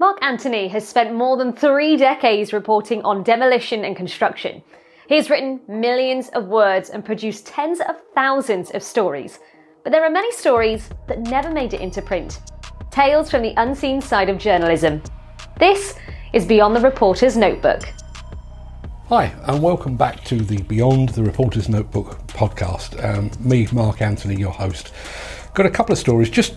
Mark Anthony has spent more than three decades reporting on demolition and construction. He has written millions of words and produced tens of thousands of stories. But there are many stories that never made it into print. Tales from the unseen side of journalism. This is Beyond the Reporter's Notebook. Hi, and welcome back to the Beyond the Reporter's Notebook podcast. Um, me, Mark Anthony, your host. Got a couple of stories. Just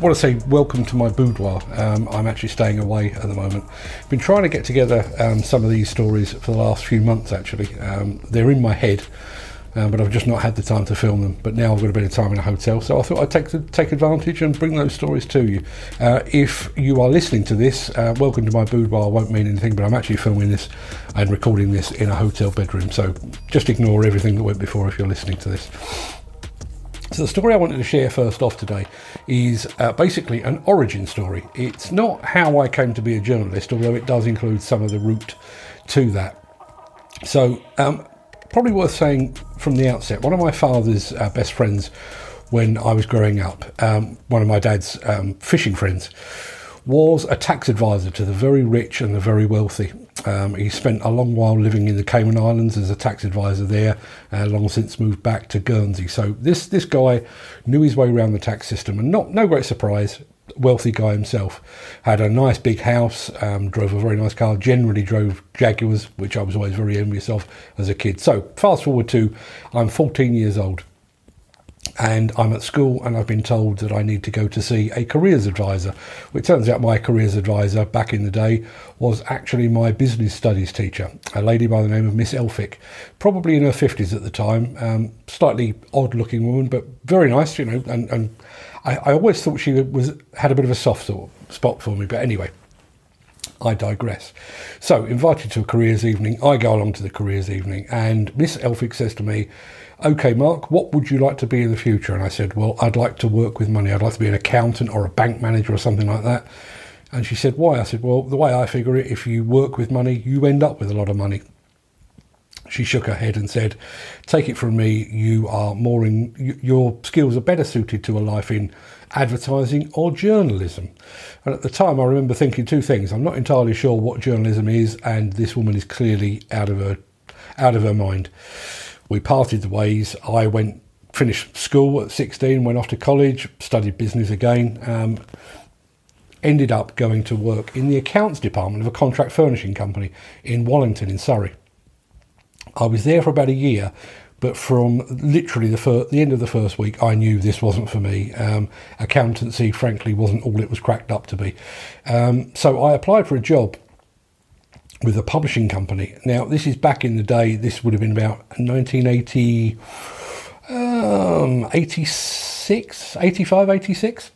want to say welcome to my boudoir. Um, I'm actually staying away at the moment. I've been trying to get together um, some of these stories for the last few months. Actually, um, they're in my head, um, but I've just not had the time to film them. But now I've got a bit of time in a hotel, so I thought I'd take take advantage and bring those stories to you. Uh, if you are listening to this, uh, welcome to my boudoir. Won't mean anything, but I'm actually filming this and recording this in a hotel bedroom. So just ignore everything that went before if you're listening to this. So the story I wanted to share first off today is uh, basically an origin story. It's not how I came to be a journalist, although it does include some of the route to that. So um, probably worth saying from the outset, one of my father's uh, best friends when I was growing up, um, one of my dad's um, fishing friends, was a tax advisor to the very rich and the very wealthy. Um, he spent a long while living in the Cayman Islands as a tax advisor there, uh, long since moved back to Guernsey. So this this guy knew his way around the tax system, and not no great surprise. Wealthy guy himself had a nice big house, um, drove a very nice car. Generally drove Jaguars, which I was always very envious of as a kid. So fast forward to I'm 14 years old and I'm at school and I've been told that I need to go to see a careers advisor. Well, it turns out my careers advisor back in the day was actually my business studies teacher, a lady by the name of Miss Elphick, probably in her 50s at the time, um, slightly odd looking woman, but very nice, you know, and, and I, I always thought she was had a bit of a soft spot for me, but anyway. I digress. So, invited to a careers evening, I go along to the careers evening, and Miss Elphick says to me, okay, Mark, what would you like to be in the future? And I said, well, I'd like to work with money. I'd like to be an accountant or a bank manager or something like that. And she said, why? I said, well, the way I figure it, if you work with money, you end up with a lot of money. She shook her head and said, take it from me, you are more in, your skills are better suited to a life in advertising or journalism. And at the time, I remember thinking two things. I'm not entirely sure what journalism is, and this woman is clearly out of her, out of her mind we parted the ways. I went, finished school at 16, went off to college, studied business again. Um, ended up going to work in the accounts department of a contract furnishing company in Wallington in Surrey. I was there for about a year, but from literally the, the end of the first week, I knew this wasn't for me. Um, accountancy, frankly, wasn't all it was cracked up to be. Um, so I applied for a job with a publishing company. Now, this is back in the day, this would have been about 1980, um, 86, 85, 86.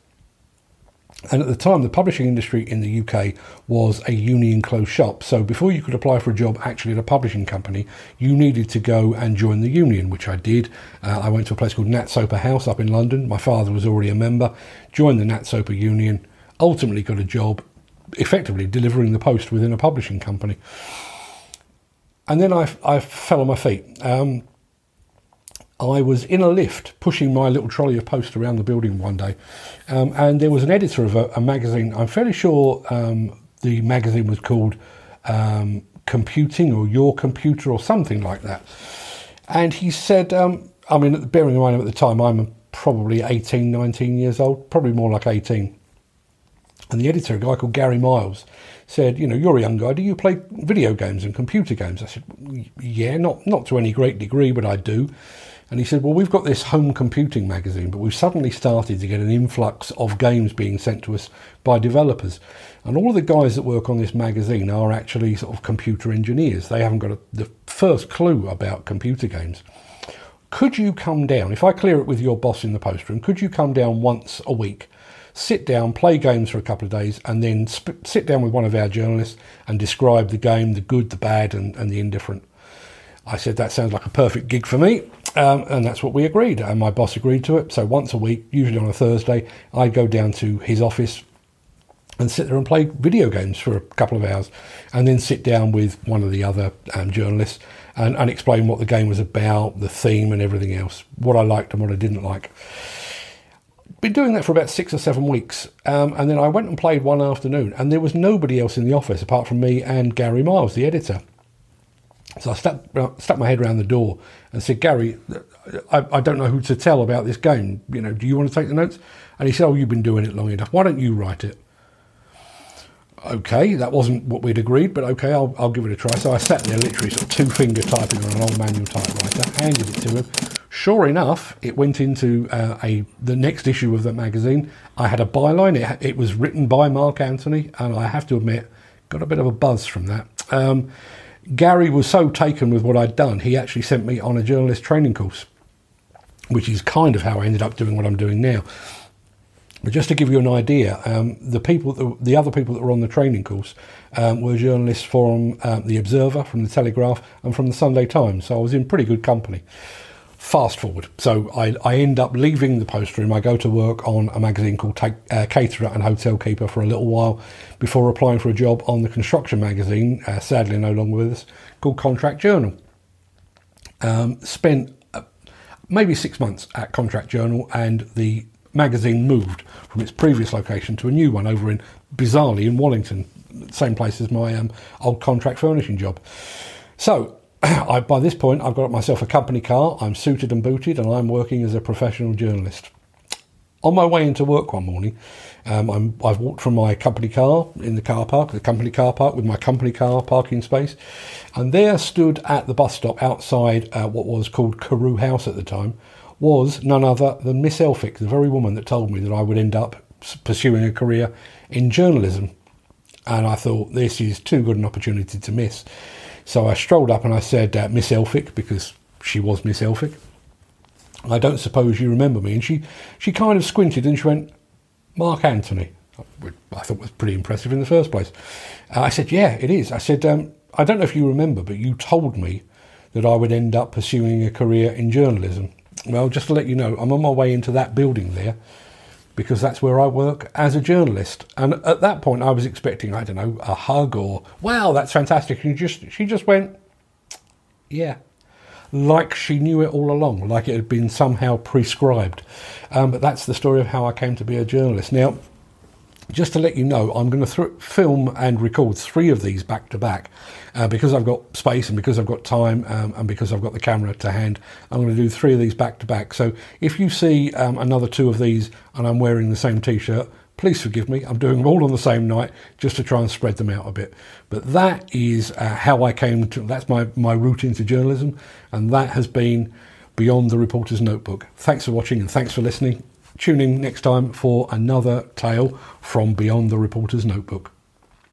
And at the time, the publishing industry in the UK was a union closed shop. So before you could apply for a job actually at a publishing company, you needed to go and join the union, which I did. Uh, I went to a place called Nat Soper House up in London. My father was already a member, joined the Nat Soper union, ultimately got a job effectively delivering the post within a publishing company. And then I, I fell on my feet. Um, I was in a lift pushing my little trolley of post around the building one day, um, and there was an editor of a, a magazine. I'm fairly sure um, the magazine was called um, Computing or Your Computer or something like that. And he said, um, I mean, bearing in mind at the time I'm probably 18, 19 years old, probably more like 18. And the editor, a guy called Gary Miles, said, "You know, you're a young guy. Do you play video games and computer games?" I said, "Yeah, not not to any great degree, but I do." And he said, "Well, we've got this home computing magazine, but we've suddenly started to get an influx of games being sent to us by developers, and all of the guys that work on this magazine are actually sort of computer engineers. They haven't got a, the first clue about computer games." Could you come down, if I clear it with your boss in the post room, could you come down once a week sit down, play games for a couple of days, and then sp- sit down with one of our journalists and describe the game, the good, the bad, and, and the indifferent. I said that sounds like a perfect gig for me, um, and that's what we agreed. And my boss agreed to it. So once a week, usually on a Thursday, I'd go down to his office and sit there and play video games for a couple of hours, and then sit down with one of the other um, journalists and, and explain what the game was about, the theme, and everything else, what I liked and what I didn't like. been doing that for about six or seven weeks, um, and then I went and played one afternoon, and there was nobody else in the office apart from me and Gary Miles, the editor. So I stuck, stuck my head around the door and said, Gary, I, I, don't know who to tell about this game. You know, do you want to take the notes? And he said, Oh, you've been doing it long enough. Why don't you write it? Okay, that wasn't what we'd agreed, but okay, I'll, I'll give it a try. So I sat there, literally sort of two finger typing on an old manual typewriter, handed it to him. Sure enough, it went into uh, a the next issue of the magazine. I had a byline. It, it, was written by Mark Anthony, and I have to admit, got a bit of a buzz from that. Um, Gary was so taken with what I'd done, he actually sent me on a journalist training course, which is kind of how I ended up doing what I'm doing now. But just to give you an idea, um, the people, the, the, other people that were on the training course um, were journalists from um, the Observer, from the Telegraph, and from the Sunday Times. So I was in pretty good company. Fast forward, so I, I end up leaving the post room. I go to work on a magazine called Take, uh, Caterer and Hotel Keeper for a little while before applying for a job on the construction magazine, uh, sadly no longer with us, called Contract Journal. Um, spent uh, maybe six months at Contract Journal, and the magazine moved from its previous location to a new one over in bizarrely in Wallington, same place as my um, old contract furnishing job. So I, by this point, I've got myself a company car. I'm suited and booted, and I'm working as a professional journalist. On my way into work one morning, um, i have walked from my company car in the car park, the company car park with my company car parking space, and there stood at the bus stop outside uh, what was called Carew House at the time was none other than Miss Elphick, the very woman that told me that I would end up pursuing a career in journalism. And I thought, this is too good an opportunity to miss. So I strolled up and I said, uh, Miss Elphick, because she was Miss Elphick. I don't suppose you remember me. And she, she kind of squinted and she went, Mark Anthony. Which I thought was pretty impressive in the first place. Uh, I said, Yeah, it is. I said, um, I don't know if you remember, but you told me that I would end up pursuing a career in journalism. Well, just to let you know, I'm on my way into that building there because that's where I work as a journalist. And at that point, I was expecting, I don't know, a hug or, wow, that's fantastic. And just, she just went, yeah, like she knew it all along, like it had been somehow prescribed. Um, but that's the story of how I came to be a journalist. Now, just to let you know, I'm going to th- film and record three of these back to back uh, because I've got space and because I've got time um, and because I've got the camera to hand. I'm going to do three of these back to back. So if you see um, another two of these and I'm wearing the same t shirt, please forgive me. I'm doing them all on the same night just to try and spread them out a bit. But that is uh, how I came to, that's my, my route into journalism, and that has been beyond the reporter's notebook. Thanks for watching and thanks for listening. Tune in next time for another tale from Beyond the Reporter's Notebook.